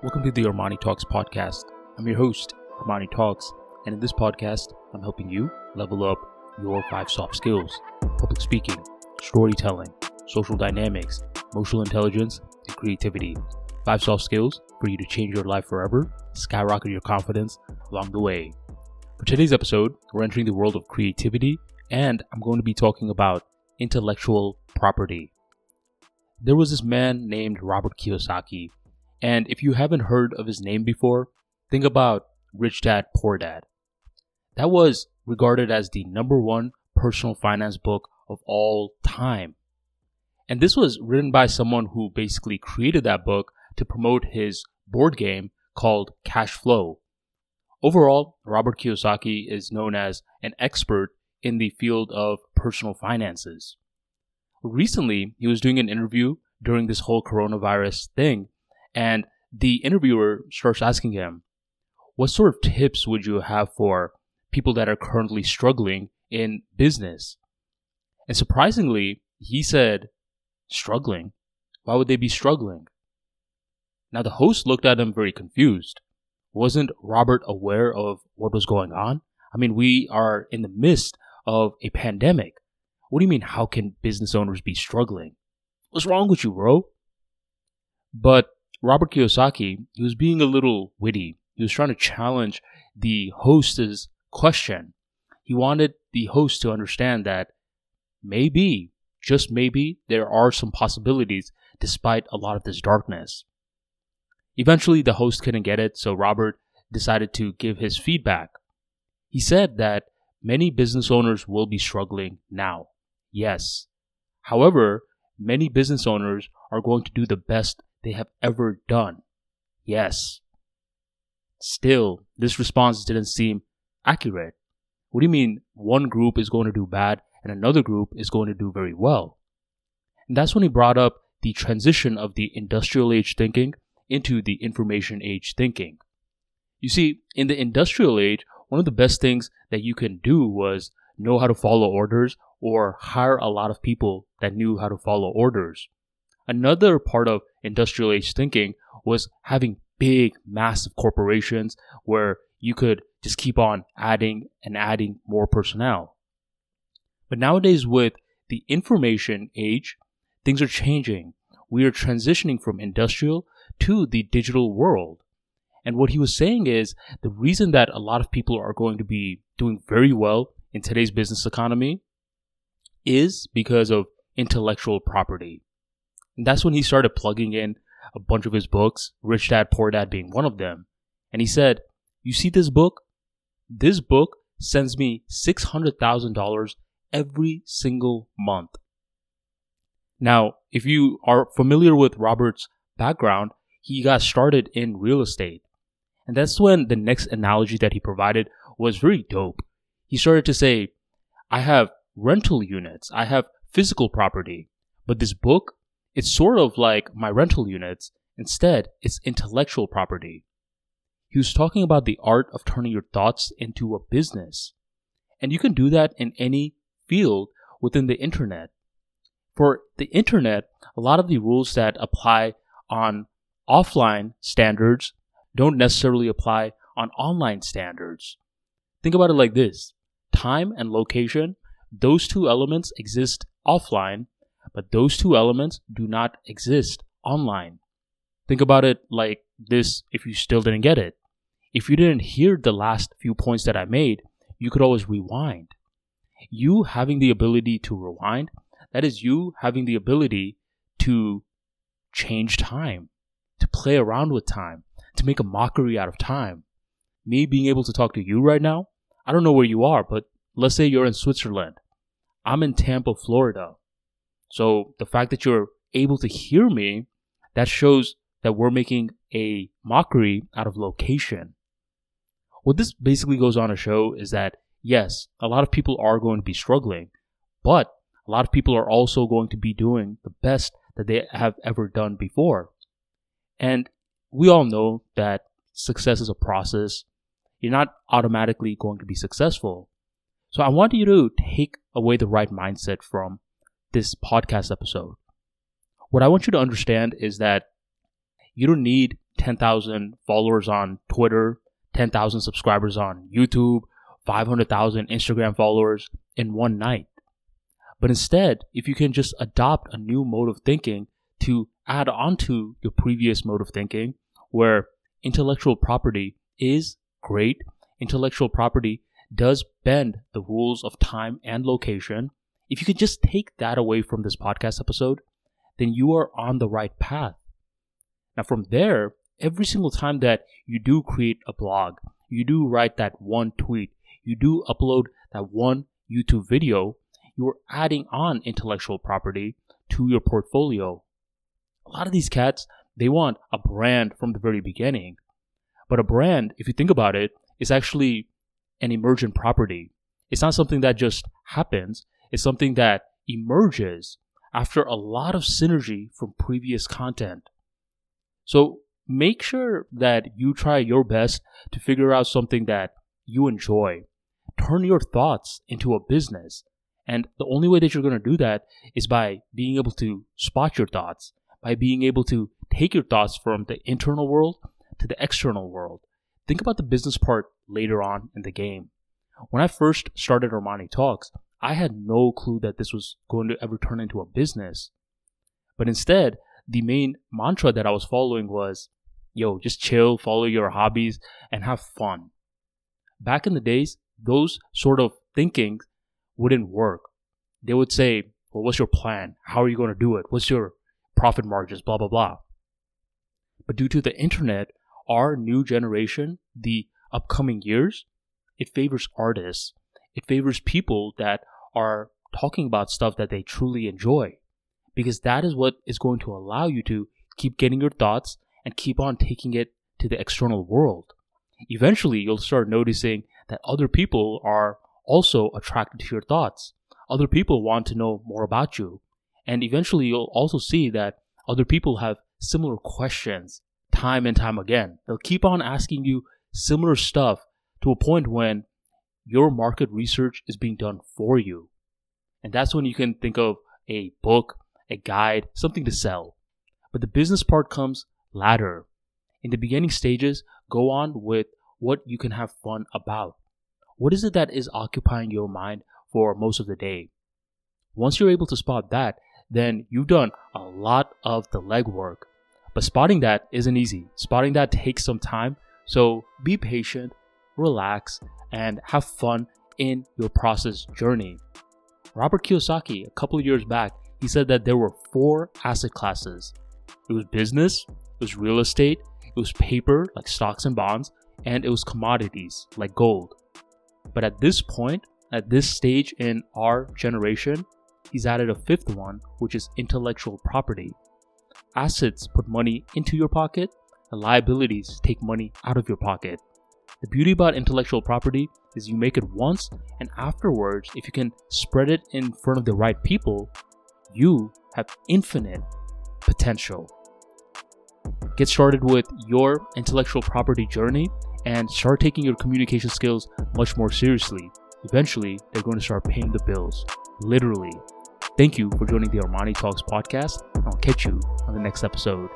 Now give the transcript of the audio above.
Welcome to the Armani Talks podcast. I'm your host, Armani Talks, and in this podcast, I'm helping you level up your five soft skills public speaking, storytelling, social dynamics, emotional intelligence, and creativity. Five soft skills for you to change your life forever, skyrocket your confidence along the way. For today's episode, we're entering the world of creativity, and I'm going to be talking about intellectual property. There was this man named Robert Kiyosaki and if you haven't heard of his name before, think about Rich Dad Poor Dad. That was regarded as the number one personal finance book of all time. And this was written by someone who basically created that book to promote his board game called Cash Flow. Overall, Robert Kiyosaki is known as an expert in the field of personal finances. Recently, he was doing an interview during this whole coronavirus thing, and the interviewer starts asking him, What sort of tips would you have for people that are currently struggling in business? And surprisingly, he said, Struggling? Why would they be struggling? Now, the host looked at him very confused. Wasn't Robert aware of what was going on? I mean, we are in the midst of a pandemic. What do you mean, how can business owners be struggling? What's wrong with you, bro? But Robert Kiyosaki, he was being a little witty. He was trying to challenge the host's question. He wanted the host to understand that maybe, just maybe, there are some possibilities despite a lot of this darkness. Eventually, the host couldn't get it, so Robert decided to give his feedback. He said that many business owners will be struggling now. Yes. However, many business owners are going to do the best they have ever done. Yes. Still, this response didn't seem accurate. What do you mean one group is going to do bad and another group is going to do very well? And that's when he brought up the transition of the industrial age thinking into the information age thinking. You see, in the industrial age, one of the best things that you can do was know how to follow orders or hire a lot of people that knew how to follow orders. Another part of industrial age thinking was having big, massive corporations where you could just keep on adding and adding more personnel. But nowadays, with the information age, things are changing. We are transitioning from industrial to the digital world. And what he was saying is the reason that a lot of people are going to be doing very well in today's business economy is because of intellectual property. And that's when he started plugging in a bunch of his books, Rich Dad Poor Dad being one of them. And he said, You see this book? This book sends me $600,000 every single month. Now, if you are familiar with Robert's background, he got started in real estate. And that's when the next analogy that he provided was very dope. He started to say, I have rental units, I have physical property, but this book it's sort of like my rental units. Instead, it's intellectual property. He was talking about the art of turning your thoughts into a business. And you can do that in any field within the internet. For the internet, a lot of the rules that apply on offline standards don't necessarily apply on online standards. Think about it like this time and location, those two elements exist offline but those two elements do not exist online. Think about it like this if you still didn't get it. If you didn't hear the last few points that I made, you could always rewind. You having the ability to rewind, that is you having the ability to change time, to play around with time, to make a mockery out of time. Me being able to talk to you right now, I don't know where you are, but let's say you're in Switzerland. I'm in Tampa, Florida. So the fact that you're able to hear me, that shows that we're making a mockery out of location. What this basically goes on to show is that yes, a lot of people are going to be struggling, but a lot of people are also going to be doing the best that they have ever done before. And we all know that success is a process. You're not automatically going to be successful. So I want you to take away the right mindset from this podcast episode. What I want you to understand is that you don't need 10,000 followers on Twitter, 10,000 subscribers on YouTube, 500,000 Instagram followers in one night. But instead, if you can just adopt a new mode of thinking to add on to your previous mode of thinking, where intellectual property is great, intellectual property does bend the rules of time and location. If you could just take that away from this podcast episode, then you are on the right path. Now, from there, every single time that you do create a blog, you do write that one tweet, you do upload that one YouTube video, you're adding on intellectual property to your portfolio. A lot of these cats, they want a brand from the very beginning. But a brand, if you think about it, is actually an emergent property. It's not something that just happens, it's something that emerges after a lot of synergy from previous content. So make sure that you try your best to figure out something that you enjoy. Turn your thoughts into a business. And the only way that you're going to do that is by being able to spot your thoughts, by being able to take your thoughts from the internal world to the external world. Think about the business part later on in the game. When I first started Armani Talks, I had no clue that this was going to ever turn into a business. But instead, the main mantra that I was following was yo, just chill, follow your hobbies, and have fun. Back in the days, those sort of thinking wouldn't work. They would say, well, what's your plan? How are you going to do it? What's your profit margins? Blah, blah, blah. But due to the internet, our new generation, the upcoming years, it favors artists. It favors people that are talking about stuff that they truly enjoy. Because that is what is going to allow you to keep getting your thoughts and keep on taking it to the external world. Eventually, you'll start noticing that other people are also attracted to your thoughts. Other people want to know more about you. And eventually, you'll also see that other people have similar questions time and time again. They'll keep on asking you similar stuff to a point when your market research is being done for you. And that's when you can think of a book, a guide, something to sell. But the business part comes later. In the beginning stages, go on with what you can have fun about. What is it that is occupying your mind for most of the day? Once you're able to spot that, then you've done a lot of the legwork. But spotting that isn't easy. Spotting that takes some time. So be patient, relax, and have fun in your process journey. Robert Kiyosaki, a couple of years back, he said that there were four asset classes it was business, it was real estate, it was paper like stocks and bonds, and it was commodities like gold. But at this point, at this stage in our generation, he's added a fifth one, which is intellectual property. Assets put money into your pocket, and liabilities take money out of your pocket. The beauty about intellectual property is you make it once, and afterwards, if you can spread it in front of the right people, you have infinite potential. Get started with your intellectual property journey and start taking your communication skills much more seriously. Eventually, they're going to start paying the bills. Literally. Thank you for joining the Armani Talks podcast. And I'll catch you on the next episode.